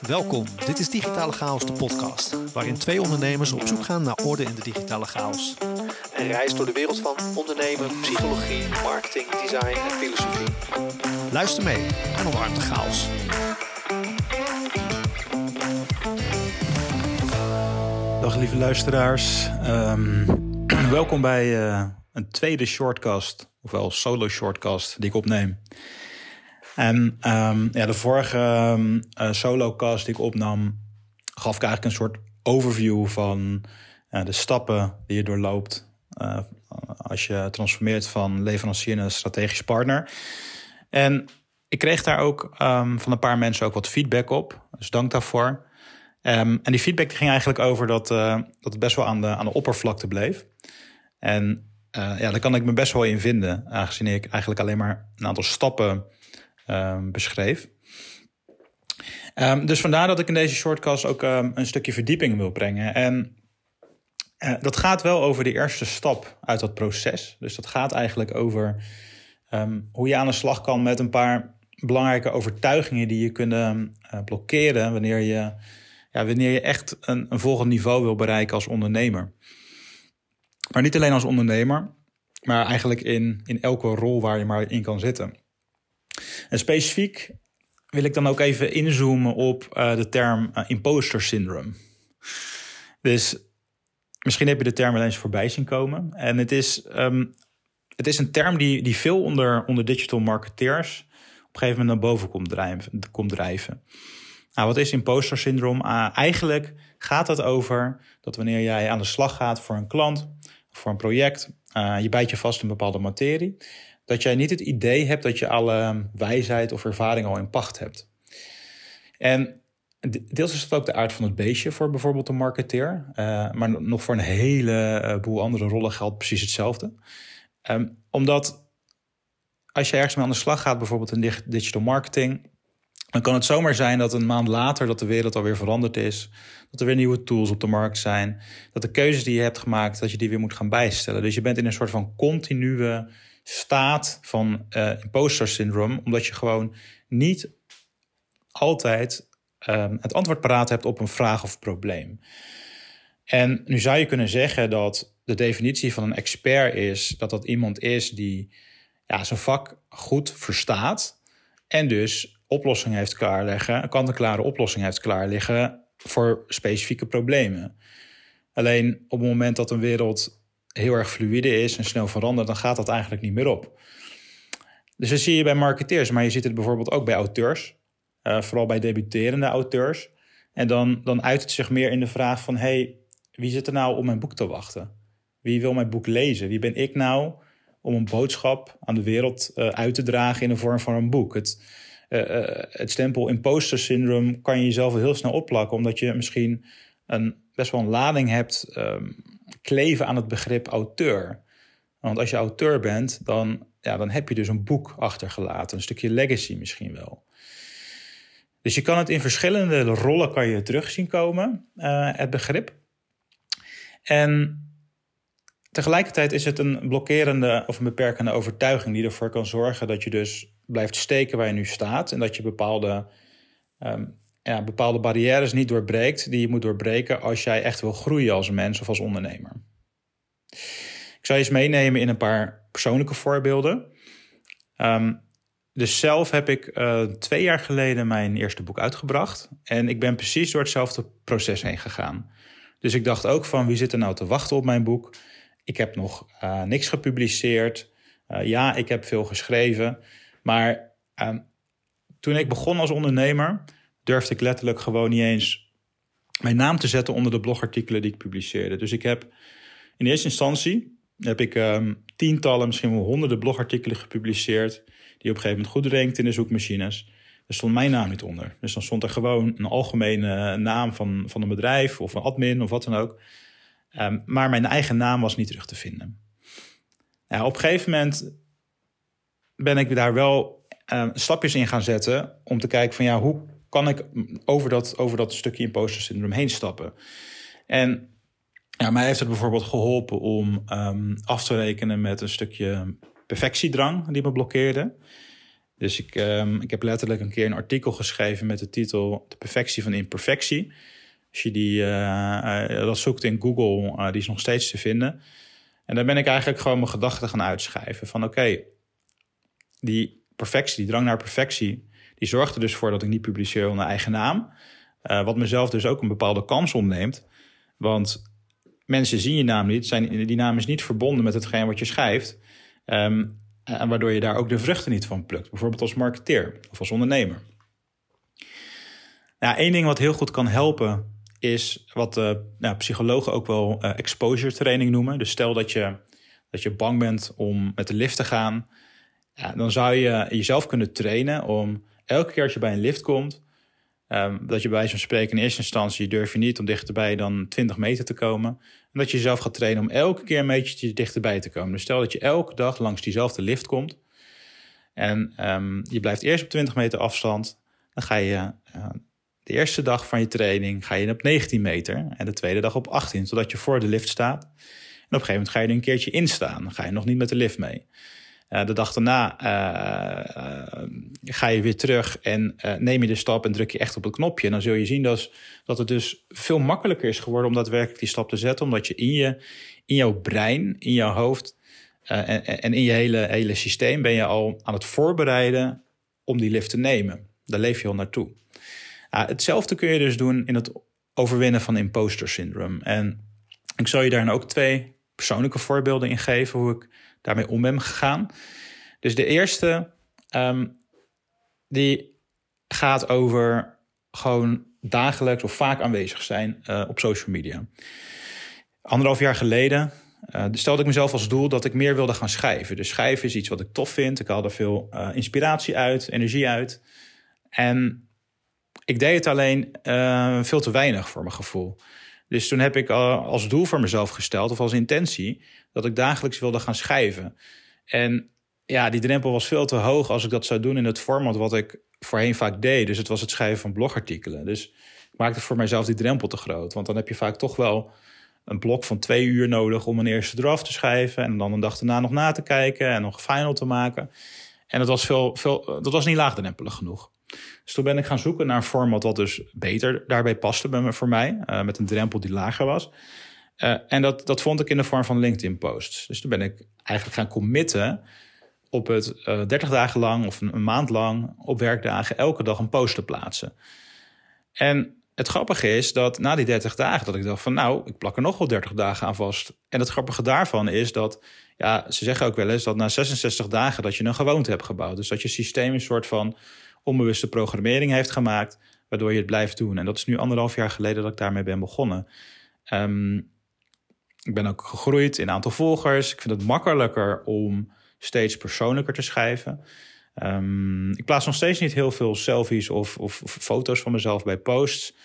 Welkom, dit is Digitale Chaos, de podcast, waarin twee ondernemers op zoek gaan naar orde in de digitale chaos. Een reis door de wereld van ondernemen, psychologie, marketing, design en filosofie. Luister mee en omarm de chaos. Dag lieve luisteraars. Ehm, welkom bij uh, een tweede shortcast, ofwel solo shortcast die ik opneem. En um, ja, de vorige um, solocast die ik opnam, gaf ik eigenlijk een soort overview van uh, de stappen die je doorloopt uh, als je transformeert van leverancier naar strategisch partner. En ik kreeg daar ook um, van een paar mensen ook wat feedback op. Dus dank daarvoor. En die feedback ging eigenlijk over dat, dat het best wel aan de, aan de oppervlakte bleef. En ja, daar kan ik me best wel in vinden, aangezien ik eigenlijk alleen maar een aantal stappen um, beschreef. Um, dus vandaar dat ik in deze shortcast ook um, een stukje verdieping wil brengen. En uh, dat gaat wel over de eerste stap uit dat proces. Dus dat gaat eigenlijk over hoe je aan de slag kan met een paar belangrijke overtuigingen die je kunnen uh, blokkeren wanneer je, ja, wanneer je echt een, een volgend niveau wil bereiken als ondernemer. Maar niet alleen als ondernemer, maar eigenlijk in, in elke rol waar je maar in kan zitten. En specifiek wil ik dan ook even inzoomen op uh, de term uh, imposter syndrome. Dus misschien heb je de term wel eens voorbij zien komen. En het is, um, het is een term die, die veel onder, onder digital marketeers op een gegeven moment naar boven komt drijven. Komt drijven. Nou, wat is imposter syndroom? Uh, eigenlijk gaat het over dat wanneer jij aan de slag gaat voor een klant, voor een project, je bijt je vast in bepaalde materie dat jij niet het idee hebt dat je alle wijsheid of ervaring al in pacht hebt. En deels is het ook de aard van het beestje voor bijvoorbeeld een marketeer. Uh, maar nog voor een heleboel andere rollen geldt precies hetzelfde. Um, omdat als je ergens mee aan de slag gaat, bijvoorbeeld in digital marketing, dan kan het zomaar zijn dat een maand later dat de wereld alweer veranderd is. Dat er weer nieuwe tools op de markt zijn. Dat de keuzes die je hebt gemaakt, dat je die weer moet gaan bijstellen. Dus je bent in een soort van continue staat van uh, imposter syndrome, omdat je gewoon niet altijd um, het antwoord paraat hebt op een vraag of probleem. En nu zou je kunnen zeggen dat de definitie van een expert is dat dat iemand is die ja, zijn vak goed verstaat en dus oplossingen heeft klaarleggen, een kant-en-klare oplossing heeft klaarliggen voor specifieke problemen. Alleen op het moment dat een wereld heel erg fluide is en snel verandert, dan gaat dat eigenlijk niet meer op. Dus dat zie je bij marketeers, maar je ziet het bijvoorbeeld ook bij auteurs. Uh, vooral bij debuterende auteurs. En dan, dan uit het zich meer in de vraag van... hey, wie zit er nou op mijn boek te wachten? Wie wil mijn boek lezen? Wie ben ik nou om een boodschap aan de wereld uh, uit te dragen in de vorm van een boek? Het, uh, het stempel imposter syndrome kan je jezelf heel snel opplakken... omdat je misschien een, best wel een lading hebt... Um, kleven aan het begrip auteur. Want als je auteur bent, dan, ja, dan heb je dus een boek achtergelaten, een stukje legacy misschien wel. Dus je kan het in verschillende rollen kan je terug zien komen, uh, het begrip. En tegelijkertijd is het een blokkerende of een beperkende overtuiging die ervoor kan zorgen dat je dus blijft steken waar je nu staat en dat je bepaalde um, ja, bepaalde barrières niet doorbreekt die je moet doorbreken als jij echt wil groeien als mens of als ondernemer. Je eens meenemen in een paar persoonlijke voorbeelden. Um, dus zelf heb ik uh, twee jaar geleden mijn eerste boek uitgebracht. En ik ben precies door hetzelfde proces heen gegaan. Dus ik dacht ook van wie zit er nou te wachten op mijn boek? Ik heb nog uh, niks gepubliceerd. Uh, ja, ik heb veel geschreven. Maar ehm, toen ik begon als ondernemer, durfde ik letterlijk gewoon niet eens mijn naam te zetten onder de blogartikelen die ik publiceerde. Dus ik heb in eerste instantie heb ik um, tientallen, misschien wel honderden blogartikelen gepubliceerd. Die op een gegeven moment goed rankt in de zoekmachines. Er stond mijn naam niet onder. Dus dan stond er gewoon een algemene naam van, van een bedrijf of een admin of wat dan ook. Um, maar mijn eigen naam was niet terug te vinden. Ja, op een gegeven moment ben ik daar wel uh, stapjes in gaan zetten om te kijken van ja, hoe kan ik over dat, over dat stukje imposter syndroom heen stappen. En ja, mij heeft het bijvoorbeeld geholpen om um, af te rekenen met een stukje perfectiedrang die me blokkeerde. Dus ik, um, ik heb letterlijk een keer een artikel geschreven met de titel De perfectie van imperfectie. Als je die, uh, dat zoekt in Google, uh, die is nog steeds te vinden. En daar ben ik eigenlijk gewoon mijn gedachten gaan uitschrijven. Van oké, die perfectie, die drang naar perfectie, die zorgt er dus voor dat ik niet publiceer onder eigen naam. Wat mezelf dus ook een bepaalde kans ontneemt. Want mensen zien je naam niet. Zijn, die naam is niet verbonden met hetgeen wat je schrijft. Um, en waardoor je daar ook de vruchten niet van plukt. Bijvoorbeeld als marketeer of als ondernemer. Nou, één ding wat heel goed kan helpen is wat uh, nou, psychologen ook wel uh, exposure training noemen. Dus stel dat je, dat je bang bent om met de lift te gaan. Ja, dan zou je jezelf kunnen trainen om elke keer als je bij een lift komt... Um, dat je bij zo'n spreken in eerste instantie durf je niet om dichterbij dan 20 meter te komen. En dat je jezelf gaat trainen om elke keer een beetje dichterbij te komen. Dus stel dat je elke dag langs diezelfde lift komt. En um, je blijft eerst op 20 meter afstand. Dan ga je uh, de eerste dag van je training ga je op 19 meter. En de tweede dag op 18, zodat je voor de lift staat. En op een gegeven moment ga je er een keertje instaan. Dan ga je nog niet met de lift mee. Uh, de dag daarna uh, uh, ga je weer terug en neem je de stap en druk je echt op het knopje. En dan zul je zien dat, dat het dus veel makkelijker is geworden om daadwerkelijk die stap te zetten. Omdat je in, je, in jouw brein, in jouw hoofd en, en in je hele, hele systeem ben je al aan het voorbereiden om die lift te nemen. Daar leef je al naartoe. hetzelfde kun je dus doen in het overwinnen van imposter syndrome. En ik zal je daar ook twee persoonlijke voorbeelden in geven hoe ik daarmee om ben gegaan. Dus de eerste, um, die gaat over gewoon dagelijks of vaak aanwezig zijn uh, op social media. Anderhalf jaar geleden uh, stelde ik mezelf als doel dat ik meer wilde gaan schrijven. Dus schrijven is iets wat ik tof vind. Ik haal er veel uh, inspiratie uit, energie uit. En ik deed het alleen veel te weinig voor mijn gevoel. Dus toen heb ik als doel voor mezelf gesteld, of als intentie, dat ik dagelijks wilde gaan schrijven. En ja, die drempel was veel te hoog als ik dat zou doen in het format wat ik voorheen vaak deed. Dus het was het schrijven van blogartikelen. Dus ik maakte voor mijzelf die drempel te groot. Want dan heb je vaak toch wel een blok van twee uur nodig om een eerste draft te schrijven. En dan een dag daarna nog na te kijken en nog final te maken. En dat was, veel, veel, dat was niet laagdrempelig genoeg. Dus toen ben ik gaan zoeken naar een format wat dus beter daarbij paste bij me, voor mij. Uh, met een drempel die lager was. Uh, en dat, dat vond ik in de vorm van LinkedIn posts. Dus toen ben ik eigenlijk gaan committen op het uh, eh, 30 dagen lang of een, een, maand lang op werkdagen elke dag een post te plaatsen. En het grappige is dat na die 30 dagen dat ik dacht van nou, ik plak er nog wel 30 dagen aan vast. En het grappige daarvan is dat, ja, ze zeggen ook wel eens dat na 66 dagen dat je een gewoonte hebt gebouwd. Dus dat je systeem een soort van onbewuste programmering heeft gemaakt, waardoor je het blijft doen. En dat is nu anderhalf jaar geleden dat ik daarmee ben begonnen. Um, ik ben ook gegroeid in aantal volgers. Ik vind het makkelijker om steeds persoonlijker te schrijven. Um, ik plaats nog steeds niet heel veel selfies of, of, of, foto's van mezelf bij posts,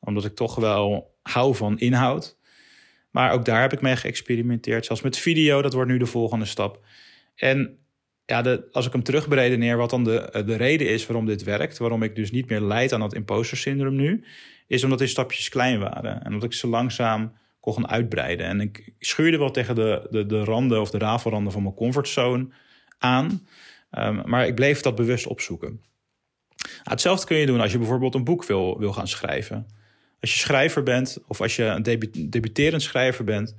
omdat ik toch wel hou van inhoud. Maar ook daar heb ik mee geëxperimenteerd. Zelfs met video, dat wordt nu de volgende stap. En ja, als ik hem terugberedeneer, wat dan de, de reden is waarom dit werkt, waarom ik dus niet meer leid aan dat imposter syndroom nu, is omdat die stapjes klein waren. En omdat ik ze langzaam kon gaan uitbreiden. En ik schuurde wel tegen de, de, de randen of de rafelranden van mijn comfortzone aan. Um, maar ik bleef dat bewust opzoeken. hetzelfde kun je doen als je bijvoorbeeld een boek wil, wil gaan schrijven. Als je schrijver bent of als je een debuterend schrijver bent,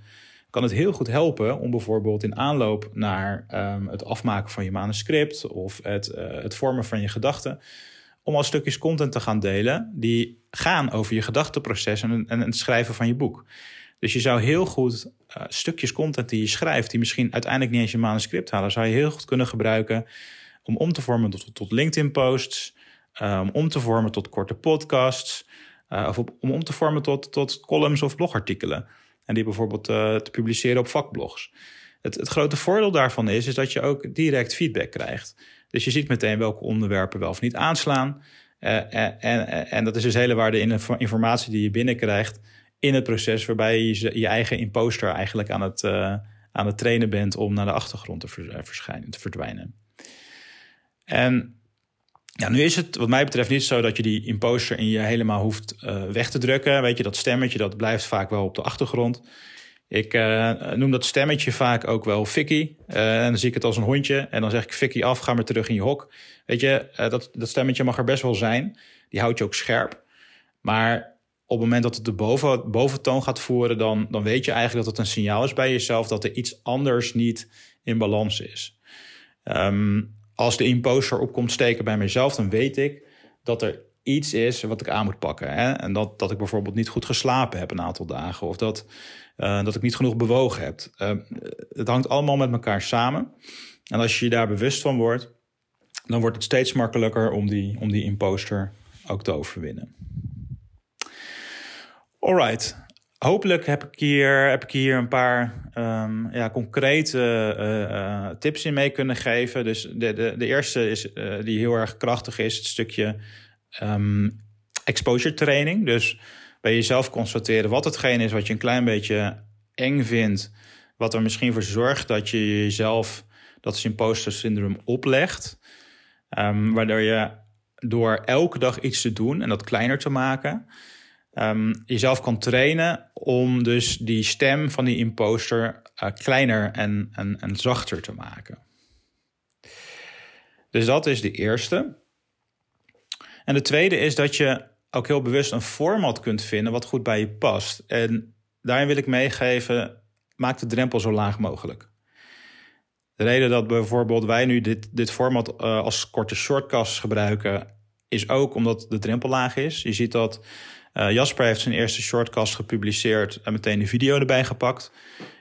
kan het heel goed helpen om bijvoorbeeld in aanloop naar um, het afmaken van je manuscript of het, uh, het vormen van je gedachten, om al stukjes content te gaan delen die gaan over je gedachteproces en, het schrijven van je boek. Dus je zou heel goed uh, stukjes content die je schrijft, die misschien uiteindelijk niet eens je manuscript halen, zou je heel goed kunnen gebruiken om om te vormen tot, LinkedIn-posts, uh, om te vormen tot korte podcasts, of om om te vormen tot, tot columns of blogartikelen. En die bijvoorbeeld te publiceren op vakblogs. Het, het grote voordeel daarvan is, is dat je ook direct feedback krijgt. Dus je ziet meteen welke onderwerpen wel of niet aanslaan. en, en, en dat is dus hele waarde in de informatie die je binnenkrijgt in het proces waarbij je je eigen imposter eigenlijk aan het, aan het trainen bent om naar de achtergrond te eh, verschijnen, te verdwijnen. En ja, nu is het wat mij betreft niet zo dat je die imposter in je helemaal hoeft uh, weg te drukken. Weet je, dat stemmetje dat blijft vaak wel op de achtergrond. Ik uh, noem dat stemmetje vaak ook wel Vicky. Uh, en dan zie ik het als een hondje. En dan zeg ik Vicky af, ga maar terug in je hok. Weet je, dat, dat stemmetje mag er best wel zijn. Die houdt je ook scherp. Maar op het moment dat het de boven, boventoon gaat voeren... Dan, dan weet je eigenlijk dat het een signaal is bij jezelf... dat er iets anders niet in balans is. Um, als de imposter op komt steken bij mezelf... dan weet ik dat er iets is wat ik aan moet pakken. Hè? En dat, dat ik bijvoorbeeld niet goed geslapen heb een aantal dagen. Of dat, uh, dat ik niet genoeg bewogen heb. Uh, het hangt allemaal met elkaar samen. En als je je daar bewust van wordt, dan wordt het steeds makkelijker om die, om die imposter ook te overwinnen. Alright. Hopelijk heb ik hier, heb ik hier een paar um, ja, concrete uh, tips in mee kunnen geven. Dus de, de, de eerste is, die heel erg krachtig is, het stukje um, exposure training. Dus bij jezelf constateren wat hetgeen is wat je een klein beetje eng vindt. Wat er misschien voor zorgt dat je jezelf dat imposter syndroom oplegt. Um, waardoor je door elke dag iets te doen en dat kleiner te maken, um, jezelf kan trainen om dus die stem van die imposter uh, kleiner en, en, en zachter te maken. Dus dat is de eerste. En de tweede is dat je ook heel bewust een format kunt vinden wat goed bij je past. En daarin wil ik meegeven, maak de drempel zo laag mogelijk. De reden dat bijvoorbeeld wij nu dit, dit format uh, als korte shortcasts gebruiken, is ook omdat de drempel laag is. Je ziet dat uh, Jasper heeft zijn eerste shortcast gepubliceerd en meteen een video erbij gepakt.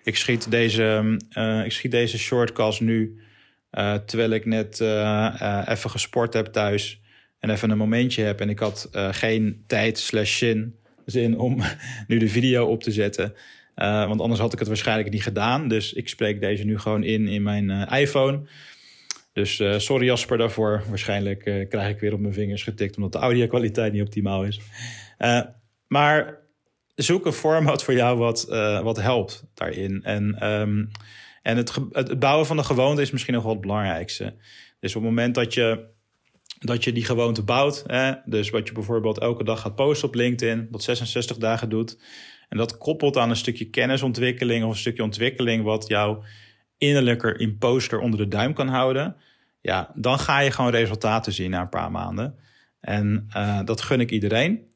Ik schiet deze, uh, ik schiet deze shortcast nu terwijl ik net even gesport heb thuis en even een momentje heb en ik had geen tijd slash zin, om nu de video op te zetten. Want anders had ik het waarschijnlijk niet gedaan. Dus ik spreek deze nu gewoon in in mijn iPhone. Dus sorry Jasper daarvoor. Waarschijnlijk krijg ik weer op mijn vingers getikt omdat de audio kwaliteit niet optimaal is. Maar zoek een format voor jou wat, wat helpt daarin. En, um, en het, het bouwen van de gewoonte is misschien nog wel het belangrijkste. Dus op het moment dat je dat je die gewoonte bouwt. Hè? Dus wat je bijvoorbeeld elke dag gaat posten op LinkedIn, dat 66 dagen doet. En dat koppelt aan een stukje kennisontwikkeling of een stukje ontwikkeling wat jouw innerlijke imposter onder de duim kan houden. Ja, dan ga je gewoon resultaten zien na een paar maanden. En uh, dat gun ik iedereen.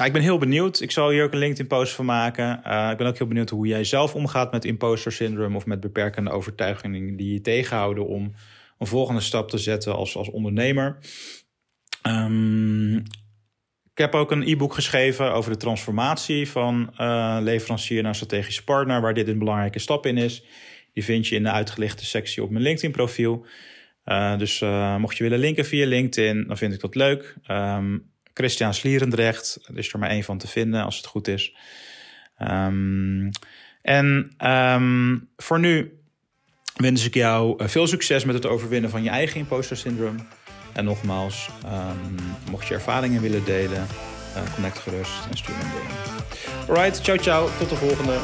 Nou, ik ben heel benieuwd. Ik zal hier ook een LinkedIn-post van maken. Uh, ik ben ook heel benieuwd hoe jij zelf omgaat met imposter syndrome of met beperkende overtuigingen die je tegenhouden om een volgende stap te zetten als, als ondernemer. Um, ik heb ook een e-book geschreven over de transformatie van uh, leverancier naar strategische partner, waar dit een belangrijke stap in is. Die vind je in de uitgelichte sectie op mijn LinkedIn-profiel. Uh, dus uh, mocht je willen linken via LinkedIn, dan vind ik dat leuk. Um, Christian Slierendrecht, er is er maar één van te vinden als het goed is. Um, en um, voor nu wens ik jou eh, veel succes met het overwinnen van je eigen imposter syndroom. En nogmaals, mocht je ervaringen willen delen, uh, connect gerust en stuur me een DM. Alright, ciao ciao, tot de volgende.